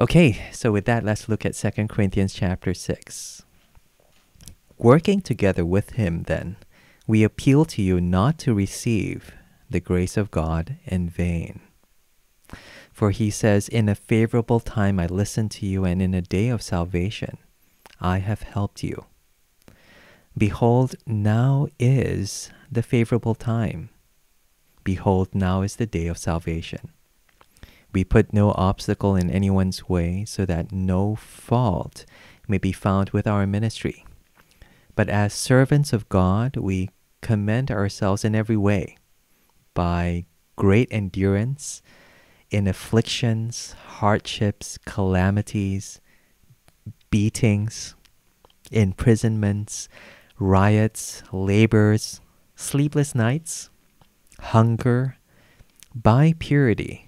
Okay, so with that, let's look at 2 Corinthians chapter 6. Working together with him, then, we appeal to you not to receive the grace of God in vain. For he says, In a favorable time I listened to you, and in a day of salvation I have helped you. Behold, now is the favorable time. Behold, now is the day of salvation. We put no obstacle in anyone's way so that no fault may be found with our ministry. But as servants of God, we commend ourselves in every way by great endurance in afflictions, hardships, calamities, beatings, imprisonments, riots, labors, sleepless nights, hunger, by purity,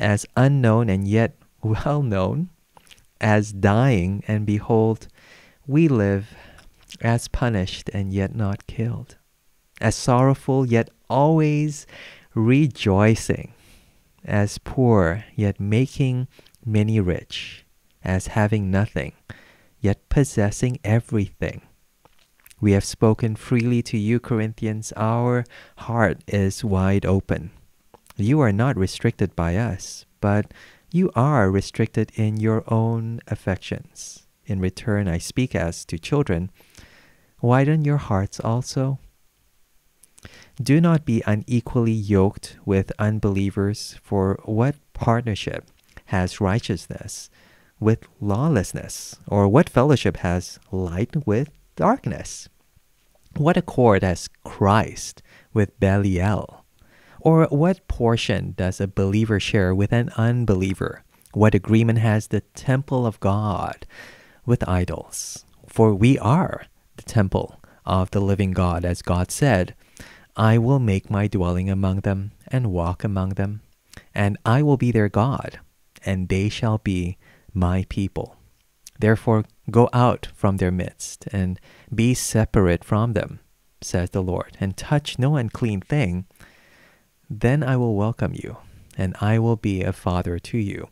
as unknown and yet well known, as dying and behold, we live, as punished and yet not killed, as sorrowful yet always rejoicing, as poor yet making many rich, as having nothing yet possessing everything. We have spoken freely to you, Corinthians. Our heart is wide open. You are not restricted by us, but you are restricted in your own affections. In return, I speak as to children. Widen your hearts also. Do not be unequally yoked with unbelievers, for what partnership has righteousness with lawlessness? Or what fellowship has light with darkness? What accord has Christ with Belial? Or what portion does a believer share with an unbeliever? What agreement has the temple of God with idols? For we are the temple of the living God, as God said, I will make my dwelling among them and walk among them, and I will be their God, and they shall be my people. Therefore, go out from their midst and be separate from them, says the Lord, and touch no unclean thing. Then I will welcome you, and I will be a father to you.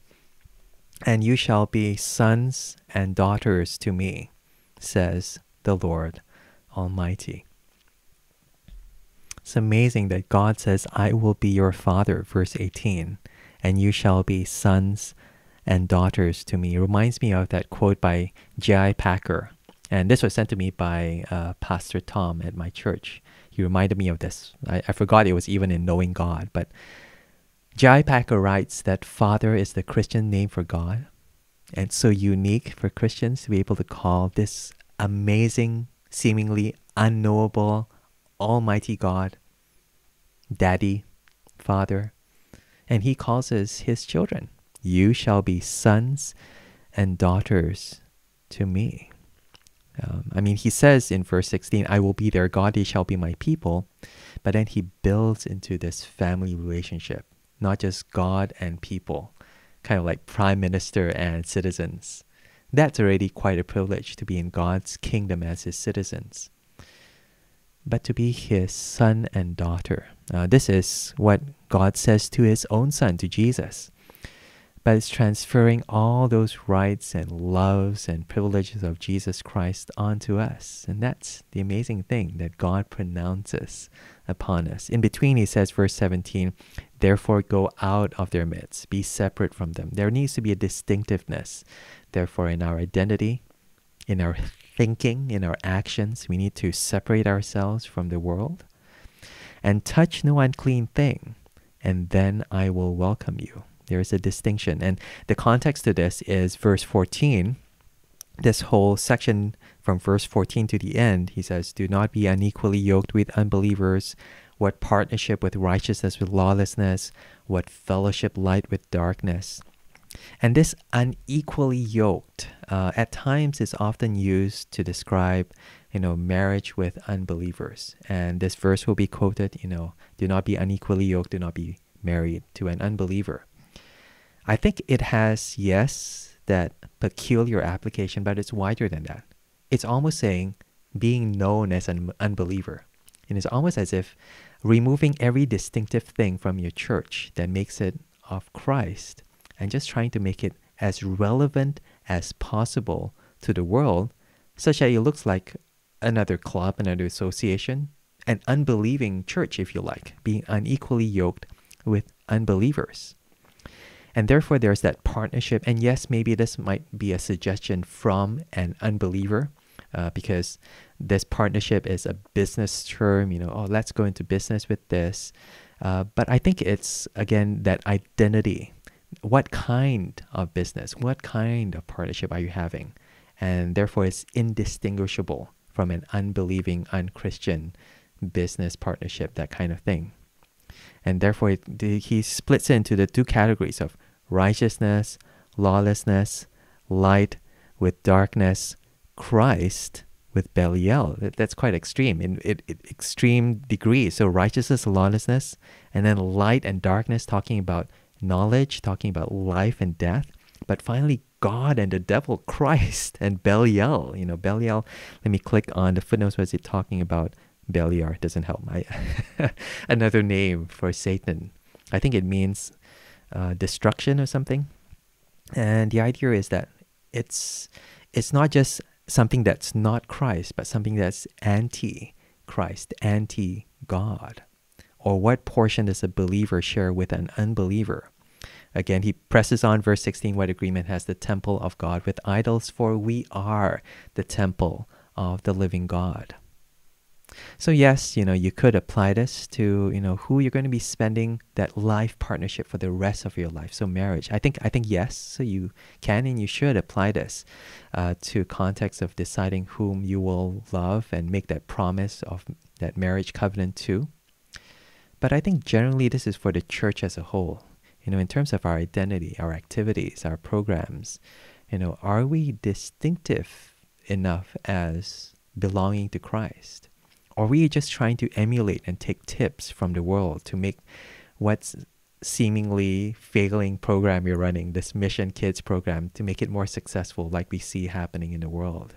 And you shall be sons and daughters to me, says the Lord Almighty. It's amazing that God says, I will be your father, verse 18, and you shall be sons and daughters to me. It reminds me of that quote by J.I. Packer. And this was sent to me by uh, Pastor Tom at my church. He reminded me of this. I, I forgot it was even in Knowing God. But J.I. Packer writes that Father is the Christian name for God. And so unique for Christians to be able to call this amazing, seemingly unknowable, almighty God Daddy, Father. And he calls us his children. You shall be sons and daughters to me. Um, I mean, he says in verse 16, I will be their God, they shall be my people. But then he builds into this family relationship, not just God and people, kind of like prime minister and citizens. That's already quite a privilege to be in God's kingdom as his citizens. But to be his son and daughter. Uh, this is what God says to his own son, to Jesus but it's transferring all those rights and loves and privileges of Jesus Christ onto us. And that's the amazing thing that God pronounces upon us. In between, he says, verse 17, therefore go out of their midst, be separate from them. There needs to be a distinctiveness. Therefore, in our identity, in our thinking, in our actions, we need to separate ourselves from the world and touch no unclean thing, and then I will welcome you. There is a distinction. And the context to this is verse 14. This whole section from verse 14 to the end, he says, Do not be unequally yoked with unbelievers. What partnership with righteousness with lawlessness? What fellowship light with darkness? And this unequally yoked, uh, at times, is often used to describe, you know, marriage with unbelievers. And this verse will be quoted, you know, do not be unequally yoked, do not be married to an unbeliever. I think it has, yes, that peculiar application, but it's wider than that. It's almost saying being known as an unbeliever. And it's almost as if removing every distinctive thing from your church that makes it of Christ and just trying to make it as relevant as possible to the world, such that it looks like another club, another association, an unbelieving church, if you like, being unequally yoked with unbelievers. And therefore, there's that partnership. And yes, maybe this might be a suggestion from an unbeliever uh, because this partnership is a business term, you know, oh, let's go into business with this. Uh, but I think it's, again, that identity. What kind of business, what kind of partnership are you having? And therefore, it's indistinguishable from an unbelieving, unchristian business partnership, that kind of thing. And therefore, it, he splits it into the two categories of righteousness, lawlessness, light with darkness, Christ with Belial. That's quite extreme in, in, in extreme degrees. So righteousness, lawlessness, and then light and darkness, talking about knowledge, talking about life and death. But finally, God and the devil, Christ and Belial. You know, Belial. Let me click on the footnotes. Was it talking about Beliar? Doesn't help. My another name for Satan. I think it means uh, destruction or something. And the idea is that it's it's not just something that's not Christ, but something that's anti Christ, anti God. Or what portion does a believer share with an unbeliever? Again, he presses on verse 16 what agreement has the temple of God with idols, for we are the temple of the living God. So yes, you know, you could apply this to, you know, who you're going to be spending that life partnership for the rest of your life. So marriage. I think I think yes, so you can and you should apply this uh, to context of deciding whom you will love and make that promise of that marriage covenant to. But I think generally this is for the church as a whole. You know, in terms of our identity, our activities, our programs, you know, are we distinctive enough as belonging to Christ? Are we just trying to emulate and take tips from the world to make what's seemingly failing program you're running, this Mission Kids program, to make it more successful, like we see happening in the world?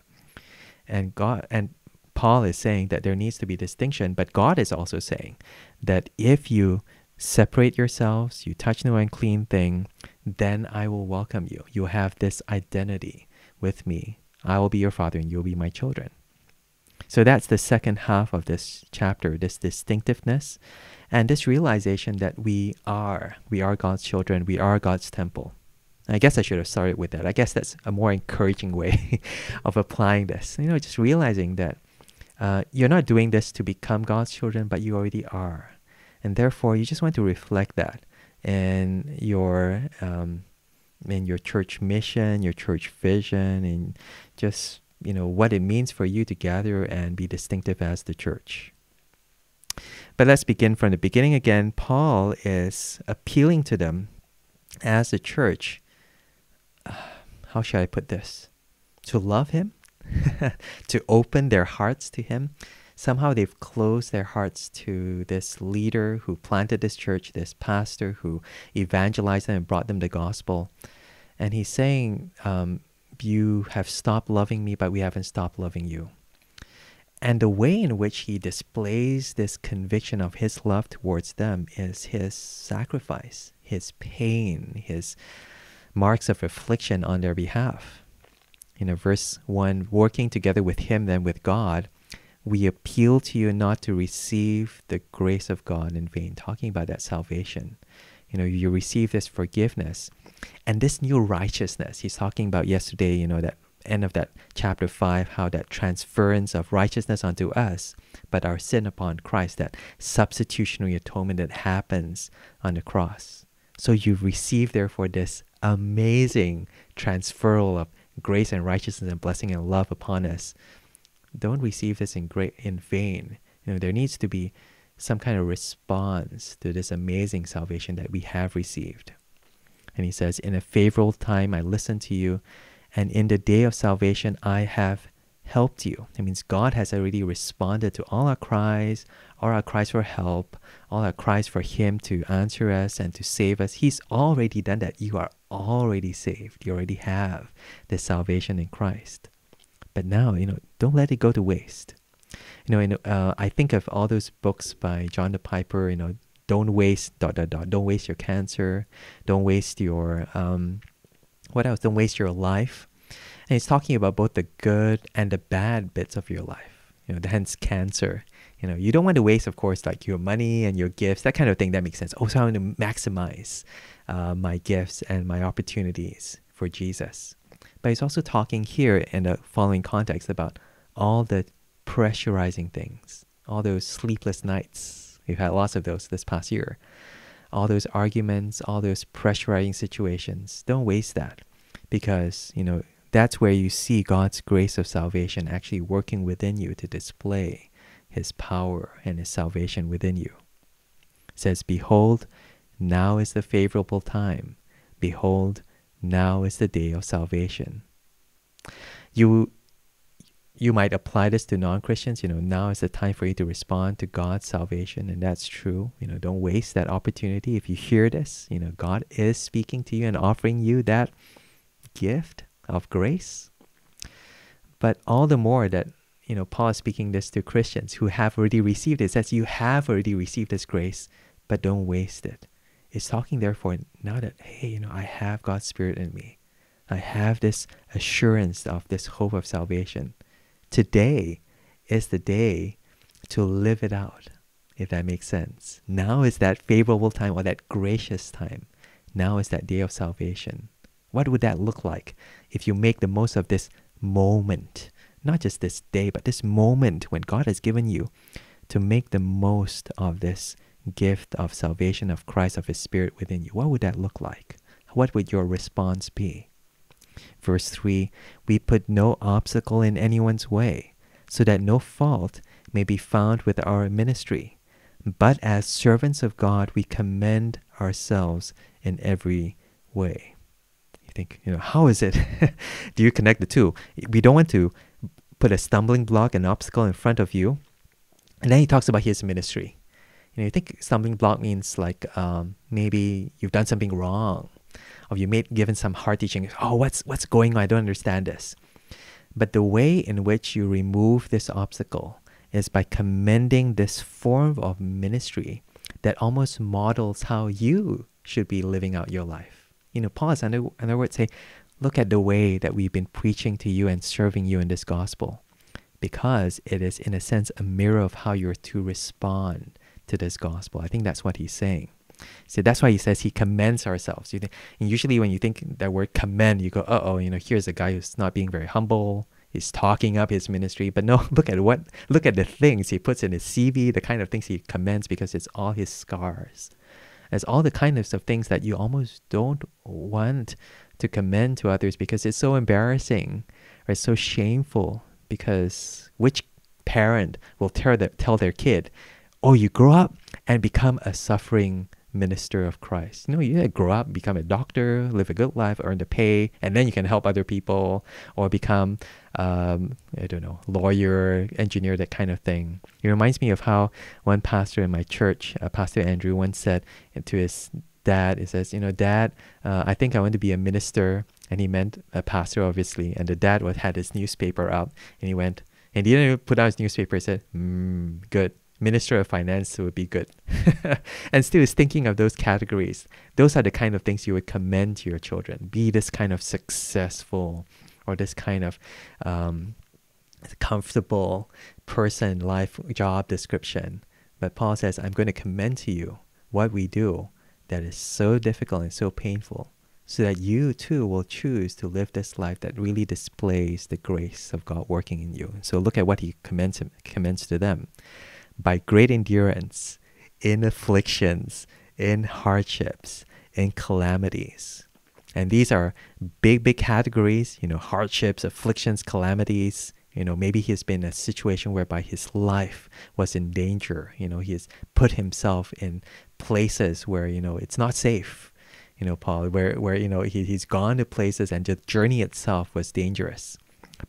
And God and Paul is saying that there needs to be distinction, but God is also saying that if you separate yourselves, you touch no unclean thing, then I will welcome you. You'll have this identity with me. I will be your father and you'll be my children. So that's the second half of this chapter, this distinctiveness and this realization that we are, we are God's children, we are God's temple. I guess I should have started with that. I guess that's a more encouraging way of applying this. You know, just realizing that uh, you're not doing this to become God's children, but you already are. And therefore, you just want to reflect that in your um, in your church mission, your church vision, and just you know, what it means for you to gather and be distinctive as the church. But let's begin from the beginning again. Paul is appealing to them as a church. How should I put this? To love him, to open their hearts to him. Somehow they've closed their hearts to this leader who planted this church, this pastor who evangelized them and brought them the gospel. And he's saying, um, you have stopped loving me, but we haven't stopped loving you. And the way in which he displays this conviction of his love towards them is his sacrifice, his pain, his marks of affliction on their behalf. You know, verse 1 working together with him, then with God, we appeal to you not to receive the grace of God in vain, talking about that salvation. You know, you receive this forgiveness and this new righteousness, he's talking about yesterday, you know, that end of that chapter 5, how that transference of righteousness onto us, but our sin upon Christ, that substitutionary atonement that happens on the cross. So you receive, therefore, this amazing transferal of grace and righteousness and blessing and love upon us. Don't receive this in great in vain. You know, there needs to be some kind of response to this amazing salvation that we have received. And he says, In a favorable time I listened to you, and in the day of salvation I have helped you. It means God has already responded to all our cries, all our cries for help, all our cries for Him to answer us and to save us. He's already done that. You are already saved. You already have the salvation in Christ. But now, you know, don't let it go to waste. You know, know uh, I think of all those books by John the Piper, you know, don't waste dot dot dot. Don't waste your cancer. Don't waste your um, what else? Don't waste your life. And he's talking about both the good and the bad bits of your life. You know, hence cancer. You know, you don't want to waste, of course, like your money and your gifts, that kind of thing. That makes sense. Also, I want to maximize uh, my gifts and my opportunities for Jesus. But he's also talking here in the following context about all the pressurizing things, all those sleepless nights. We've had lots of those this past year. All those arguments, all those pressurizing situations. Don't waste that because, you know, that's where you see God's grace of salvation actually working within you to display his power and his salvation within you. It says, Behold, now is the favorable time. Behold, now is the day of salvation. You you might apply this to non-Christians, you know, now is the time for you to respond to God's salvation and that's true. You know, don't waste that opportunity. If you hear this, you know, God is speaking to you and offering you that gift of grace. But all the more that, you know, Paul is speaking this to Christians who have already received it. says you have already received this grace, but don't waste it. It's talking therefore now that, hey, you know, I have God's Spirit in me. I have this assurance of this hope of salvation. Today is the day to live it out, if that makes sense. Now is that favorable time or that gracious time. Now is that day of salvation. What would that look like if you make the most of this moment? Not just this day, but this moment when God has given you to make the most of this gift of salvation of Christ, of His Spirit within you. What would that look like? What would your response be? Verse 3 We put no obstacle in anyone's way, so that no fault may be found with our ministry. But as servants of God, we commend ourselves in every way you think, you know, how is it? Do you connect the two? We don't want to put a stumbling block, an obstacle in front of you. And then he talks about his ministry. You know, you think stumbling block means like um, maybe you've done something wrong, or you made given some hard teaching. Oh, what's what's going on? I don't understand this. But the way in which you remove this obstacle is by commending this form of ministry that almost models how you should be living out your life you know, pause. and In other words, say, look at the way that we've been preaching to you and serving you in this gospel, because it is, in a sense, a mirror of how you're to respond to this gospel. I think that's what he's saying. So that's why he says he commends ourselves. You think, and usually when you think that word commend, you go, uh oh, you know, here's a guy who's not being very humble. He's talking up his ministry, but no, look at what, look at the things he puts in his CV, the kind of things he commends because it's all his scars It's all the kinds of things that you almost don't want to commend to others because it's so embarrassing or it's so shameful because which parent will tell their, tell their kid, oh, you grow up and become a suffering minister of Christ. You know, you grow up, become a doctor, live a good life, earn the pay, and then you can help other people or become, um, I don't know, lawyer, engineer, that kind of thing. It reminds me of how one pastor in my church, uh, Pastor Andrew, once said to his dad, he says, you know, Dad, uh, I think I want to be a minister. And he meant a pastor, obviously. And the dad was, had his newspaper out, and he went, and he didn't even put out his newspaper. He said, mm, good. Minister of Finance would be good. and still is thinking of those categories. Those are the kind of things you would commend to your children. Be this kind of successful or this kind of um, comfortable person, life, job description. But Paul says, I'm going to commend to you what we do that is so difficult and so painful so that you too will choose to live this life that really displays the grace of God working in you. So look at what he commends, commends to them by great endurance in afflictions, in hardships, in calamities. And these are big, big categories, you know, hardships, afflictions, calamities. You know, maybe he's been in a situation whereby his life was in danger. You know, he has put himself in places where, you know, it's not safe. you know, Paul, where, where you know, he, he's gone to places and the journey itself was dangerous.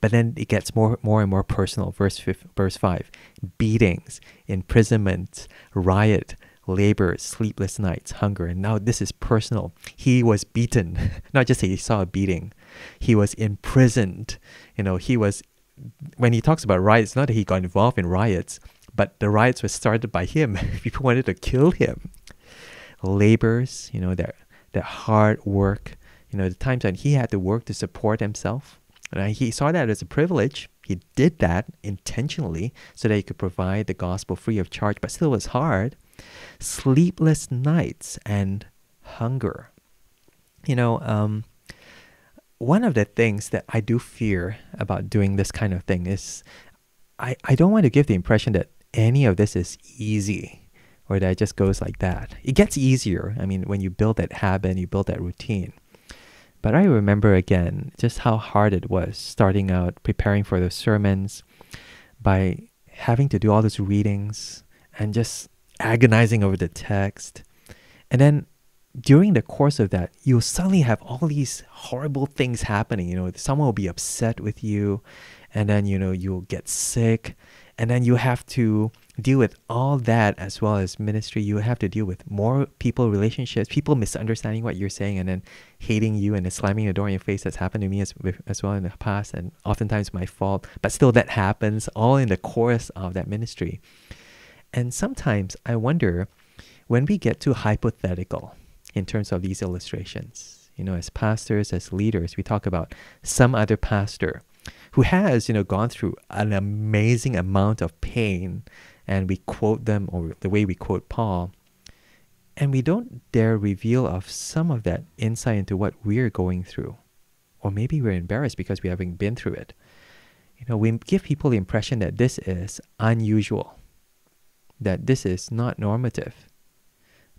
But then it gets more, more and more personal. Verse, five, verse 5 beatings, imprisonment, riot, labor, sleepless nights, hunger. And now this is personal. He was beaten, not just he saw a beating, he was imprisoned. You know, he was, when he talks about riots, not that he got involved in riots, but the riots were started by him. People wanted to kill him. Labors, you know, that, that hard work, you know, the times when he had to work to support himself. And he saw that as a privilege. He did that intentionally so that he could provide the gospel free of charge, but still was hard sleepless nights and hunger. You know, um, one of the things that I do fear about doing this kind of thing is I, I don't want to give the impression that any of this is easy or that it just goes like that. It gets easier. I mean, when you build that habit, you build that routine. But I remember again just how hard it was starting out preparing for those sermons by having to do all those readings and just agonizing over the text. And then during the course of that, you'll suddenly have all these horrible things happening. You know, someone will be upset with you, and then, you know, you'll get sick, and then you have to deal with all that as well as ministry. You have to deal with more people relationships, people misunderstanding what you're saying, and then hating you and then slamming the door in your face. That's happened to me as, as well in the past, and oftentimes my fault. But still, that happens all in the course of that ministry. And sometimes I wonder when we get too hypothetical in terms of these illustrations, you know, as pastors, as leaders, we talk about some other pastor who has, you know, gone through an amazing amount of pain and we quote them or the way we quote Paul and we don't dare reveal of some of that insight into what we're going through or maybe we're embarrassed because we haven't been through it you know we give people the impression that this is unusual that this is not normative.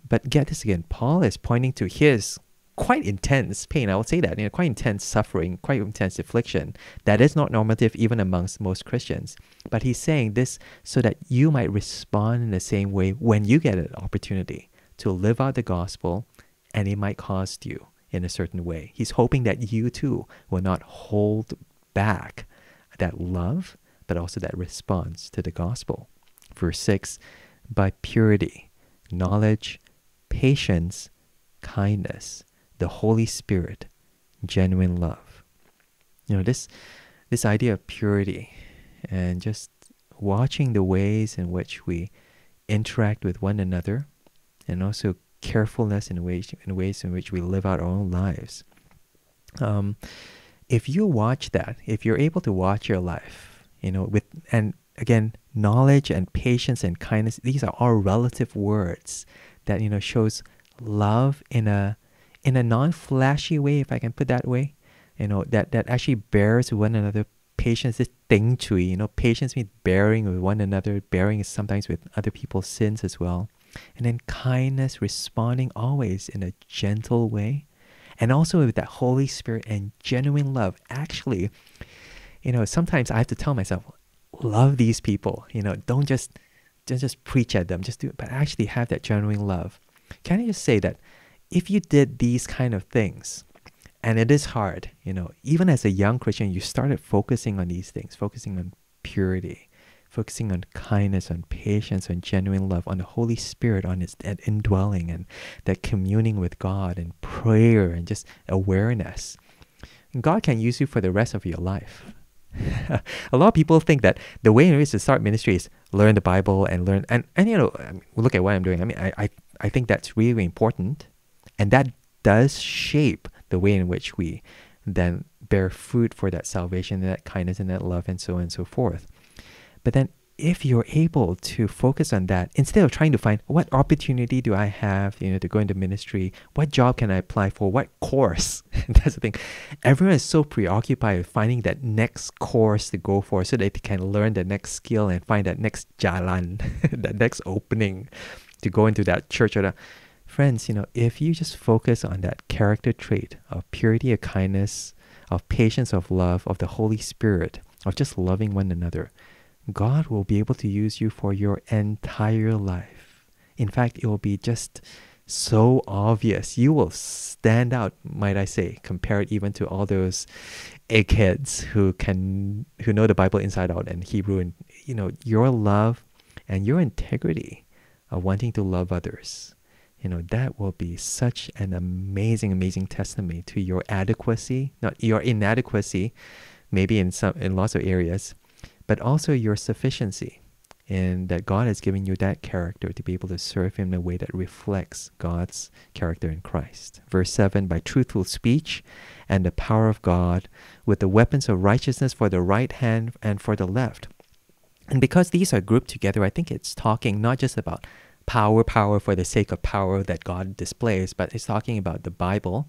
But get this again, Paul is pointing to his quite intense pain. I would say that, you know, quite intense suffering, quite intense affliction. That is not normative even amongst most Christians. But he's saying this so that you might respond in the same way when you get an opportunity to live out the gospel and it might cost you in a certain way. He's hoping that you too will not hold back that love, but also that response to the gospel verse 6 by purity, knowledge, patience, kindness, the Holy Spirit, genuine love. You know, this this idea of purity and just watching the ways in which we interact with one another and also carefulness in ways in ways in which we live out our own lives. Um, if you watch that, if you're able to watch your life, you know, with and again, knowledge and patience and kindness, these are all relative words that, you know, shows love in a in a non-flashy way, if I can put that way. You know, that, that actually bears one another. Patience is thing to you know, patience means bearing with one another, bearing is sometimes with other people's sins as well. And then kindness, responding always in a gentle way. And also with that Holy Spirit and genuine love. Actually, you know, sometimes I have to tell myself, love these people. You know, don't just don't just preach at them, just do it, but actually have that genuine love. Can I just say that if you did these kind of things, and it is hard, you know, even as a young Christian, you started focusing on these things, focusing on purity, focusing on kindness, on patience, on genuine love, on the Holy Spirit, on its that indwelling and that communing with God and prayer and just awareness. God can use you for the rest of your life. a lot of people think that the way in which to start ministry is learn the Bible and learn and and you know look at what I'm doing. I mean I, I I think that's really important, and that does shape the way in which we then bear fruit for that salvation, that kindness, and that love, and so on and so forth. But then if you're able to focus on that instead of trying to find what opportunity do I have, you know, to go into ministry, what job can I apply for, what course? That's the thing. Everyone is so preoccupied with finding that next course to go for so that they can learn the next skill and find that next jalan, that next opening to go into that church or that. Friends, you know, if you just focus on that character trait of purity of kindness, of patience, of love, of the Holy Spirit, of just loving one another, God will be able to use you for your entire life. In fact, it will be just so obvious. You will stand out, might I say, compared even to all those eggheads who can who know the Bible inside out and Hebrew and you know, your love and your integrity of wanting to love others. You know, that will be such an amazing, amazing testimony to your adequacy, not your inadequacy, maybe in some in lots of areas, but also your sufficiency and that God has given you that character to be able to serve Him in a way that reflects God's character in Christ. Verse 7 By truthful speech and the power of God, with the weapons of righteousness for the right hand and for the left. And because these are grouped together, I think it's talking not just about power, power for the sake of power that God displays, but it's talking about the Bible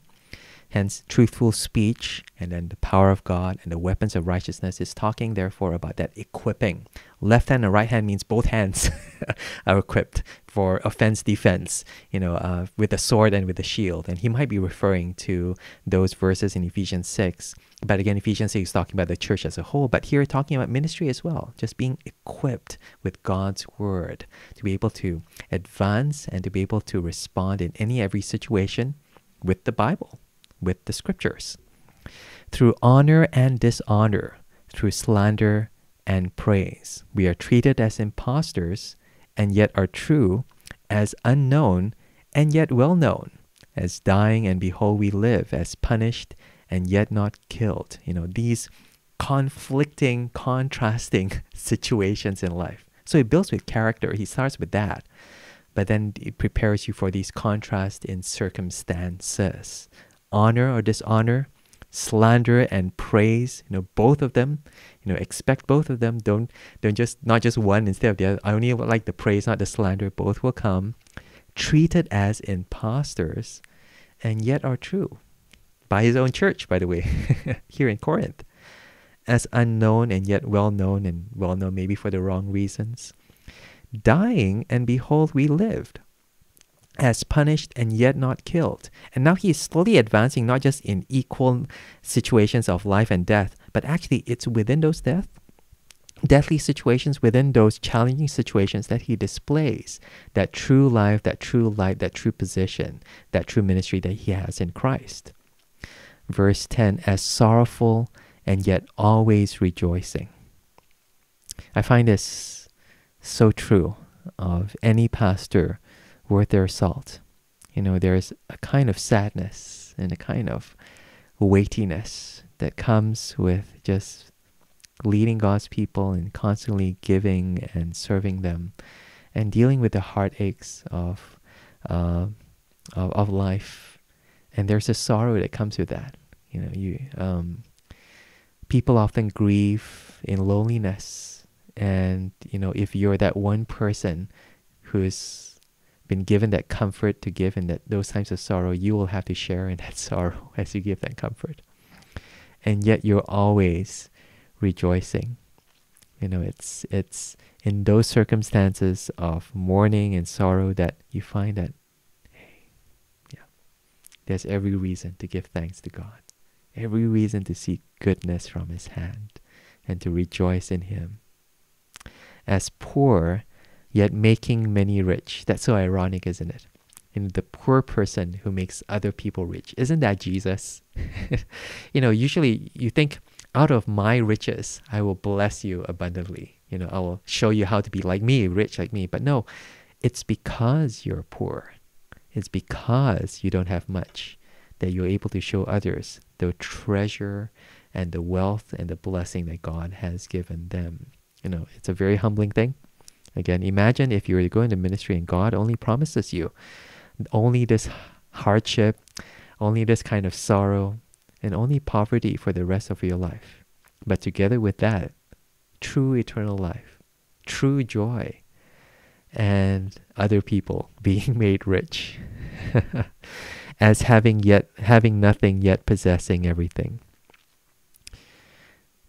Hence, truthful speech and then the power of God and the weapons of righteousness is talking, therefore, about that equipping. Left hand and right hand means both hands are equipped for offense defense, you know, uh, with the sword and with the shield. And he might be referring to those verses in Ephesians 6. But again, Ephesians 6 is talking about the church as a whole. But here, talking about ministry as well, just being equipped with God's word to be able to advance and to be able to respond in any every situation with the Bible with the scriptures. Through honor and dishonor, through slander and praise, we are treated as impostors and yet are true, as unknown and yet well known, as dying and behold we live, as punished and yet not killed. You know, these conflicting, contrasting situations in life. So it builds with character. He starts with that. But then it prepares you for these contrasts in circumstances honor or dishonor, slander and praise, you know, both of them, you know, expect both of them. Don't don't just not just one instead of the other. I only like the praise, not the slander. Both will come. Treated as impostors, and yet are true. By his own church, by the way, here in Corinth. As unknown and yet well known, and well known maybe for the wrong reasons. Dying, and behold, we lived as punished and yet not killed. And now he is slowly advancing not just in equal situations of life and death, but actually it's within those death, deathly situations, within those challenging situations that he displays that true life, that true light, that true position, that true ministry that he has in Christ. Verse 10 as sorrowful and yet always rejoicing. I find this so true of any pastor worth their salt. You know, there's a kind of sadness and a kind of weightiness that comes with just leading God's people and constantly giving and serving them and dealing with the heartaches of, uh, of, of life. And there's a sorrow that comes with that. You know, you um, people often grieve in loneliness, and you know, if you're that one person who's been given that comfort to give in that those times of sorrow, you will have to share in that sorrow as you give that comfort. And yet you're always rejoicing. You know, it's it's in those circumstances of mourning and sorrow that you find that hey, yeah, there's every reason to give thanks to God. Every reason to seek goodness from his hand and to rejoice in him. As poor yet making many rich. That's so ironic, isn't it? In the poor person who makes other people rich. Isn't that Jesus? you know, usually you think, out of my riches, I will bless you abundantly. You know, I will show you how to be like me, rich like me. But no, it's because you're poor. It's because you don't have much that you're able to show others the treasure and the wealth and the blessing that God has given them. You know, it's a very humbling thing. Again, imagine if you were going to ministry and God only promises you only this hardship, only this kind of sorrow, and only poverty for the rest of your life. But together with that, true eternal life, true joy, and other people being made rich, as having yet having nothing yet possessing everything.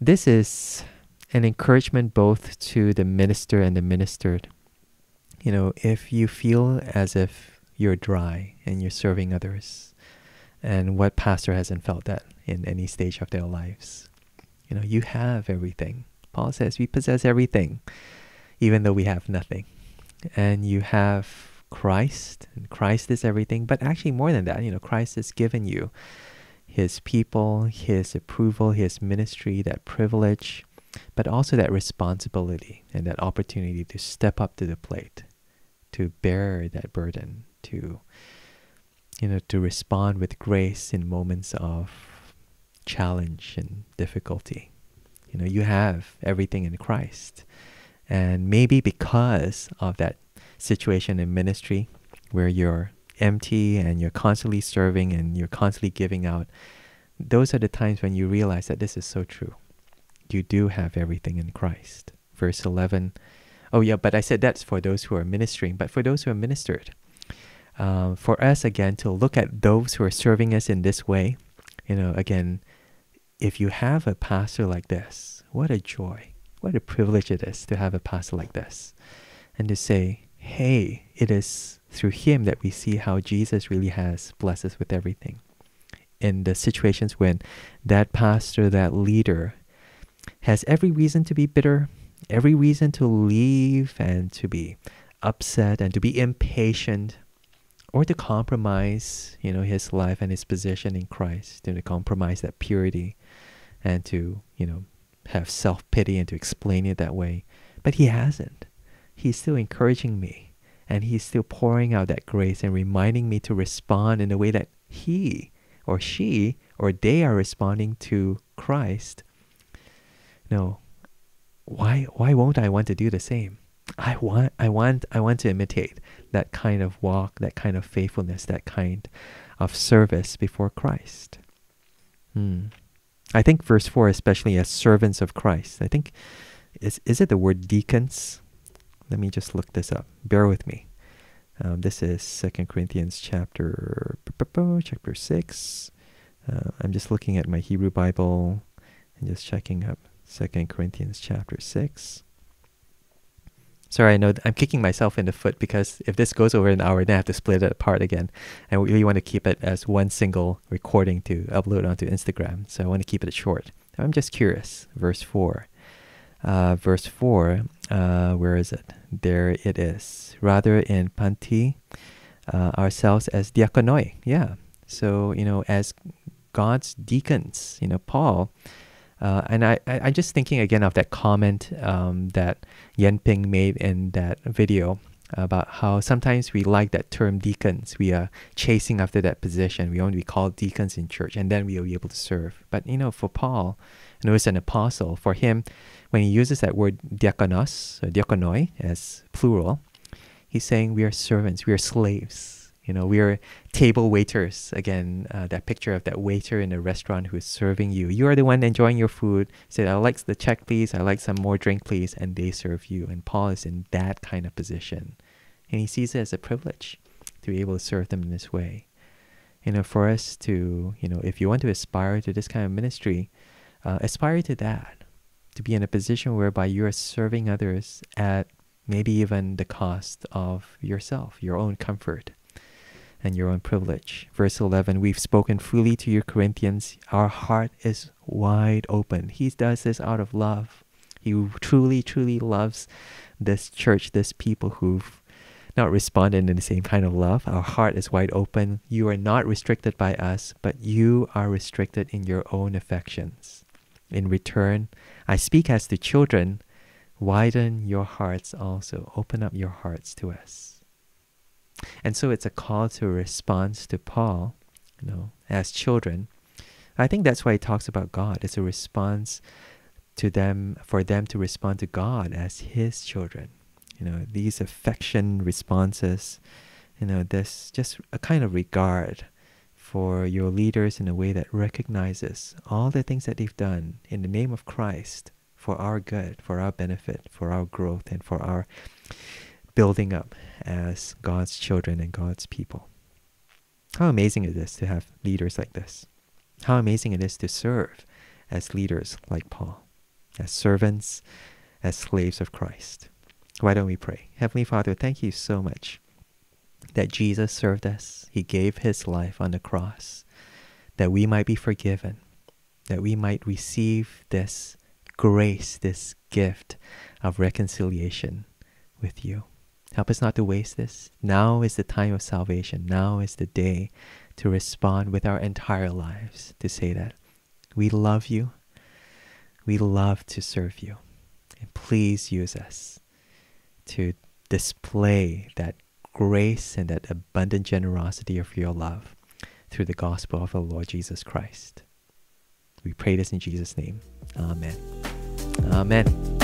This is an encouragement both to the minister and the ministered. You know, if you feel as if you're dry and you're serving others, and what pastor hasn't felt that in any stage of their lives? You know, you have everything. Paul says we possess everything, even though we have nothing. And you have Christ, and Christ is everything. But actually, more than that, you know, Christ has given you His people, His approval, His ministry, that privilege, but also that responsibility and that opportunity to step up to the plate, to bear that burden, to you know, to respond with grace in moments of challenge and difficulty. You know, you have everything in Christ. And maybe because of that situation in ministry where you're empty and you're constantly serving and you're constantly giving out, those are the times when you realize that this is so true. You do have everything in Christ. Verse 11. Oh, yeah, but I said that's for those who are ministering, but for those who are ministered, uh, for us again to look at those who are serving us in this way, you know, again, if you have a pastor like this, what a joy, what a privilege it is to have a pastor like this, and to say, hey, it is through him that we see how Jesus really has blessed us with everything. In the situations when that pastor, that leader, has every reason to be bitter, every reason to leave and to be upset and to be impatient or to compromise, you know, his life and his position in Christ, to compromise that purity and to, you know, have self-pity and to explain it that way. But he hasn't. He's still encouraging me and he's still pouring out that grace and reminding me to respond in a way that he or she or they are responding to Christ. No. Why why won't I want to do the same? I want I want I want to imitate that kind of walk, that kind of faithfulness, that kind of service before Christ. Hmm. I think verse 4 especially as servants of Christ. I think is is it the word deacons? Let me just look this up. Bear with me. Um, this is Second Corinthians chapter chapter six. Uh, I'm just looking at my Hebrew Bible and just checking up Second Corinthians chapter six. Sorry, I know I'm kicking myself in the foot because if this goes over an hour, then I have to split it apart again. And we really want to keep it as one single recording to upload onto Instagram. So I want to keep it short. I'm just curious. Verse 4. Uh, verse 4, uh, where is it? There it is. Rather in Panti, uh, ourselves as diakonoi. Yeah. So, you know, as God's deacons, you know, Paul uh, and I, I, am just thinking again of that comment um, that Yen Ping made in that video about how sometimes we like that term deacons. We are chasing after that position. We want to be called deacons in church, and then we will be able to serve. But you know, for Paul, know, as an apostle, for him, when he uses that word diakonos, or diakonoi as plural, he's saying we are servants, we are slaves you know, we are table waiters. Again, uh, that picture of that waiter in a restaurant who is serving you. You are the one enjoying your food. Say, I like the check, please. I like some more drink, please. And they serve you. And Paul is in that kind of position. And he sees it as a privilege to be able to serve them in this way. You know, for us to, you know, if you want to aspire to this kind of ministry, uh, aspire to that. To be in a position whereby you are serving others at maybe even the cost of yourself, your own comfort and your own privilege. Verse 11 We've spoken freely to you, Corinthians. Our heart is wide open. He does this out of love. He truly, truly loves this church, this people who've not responded in the same kind of love. Our heart is wide open. You are not restricted by us, but you are restricted in your own affections. In return, I speak as to children. Widen your hearts also. Open up your hearts to us. And so it's a call to a response to Paul, you know, as children. I think that's why he talks about God. It's a response to them, for them to respond to God as his children. You know, these affection responses, you know, this just a kind of regard for your leaders in a way that recognizes all the things that they've done in the name of Christ for our good, for our benefit, for our growth, and for our building up as God's children and God's people. How amazing it is to have leaders like this. How amazing it is to serve as leaders like Paul, as servants, as slaves of Christ. Why don't we pray? Heavenly Father, thank you so much that Jesus served us. He gave his life on the cross that we might be forgiven, that we might receive this grace, this gift of reconciliation with you. Help us not to waste this. Now is the time of salvation. Now is the day to respond with our entire lives to say that we love you. We love to serve you. And please use us to display that grace and that abundant generosity of your love through the gospel of our Lord Jesus Christ. We pray this in Jesus' name. Amen. Amen.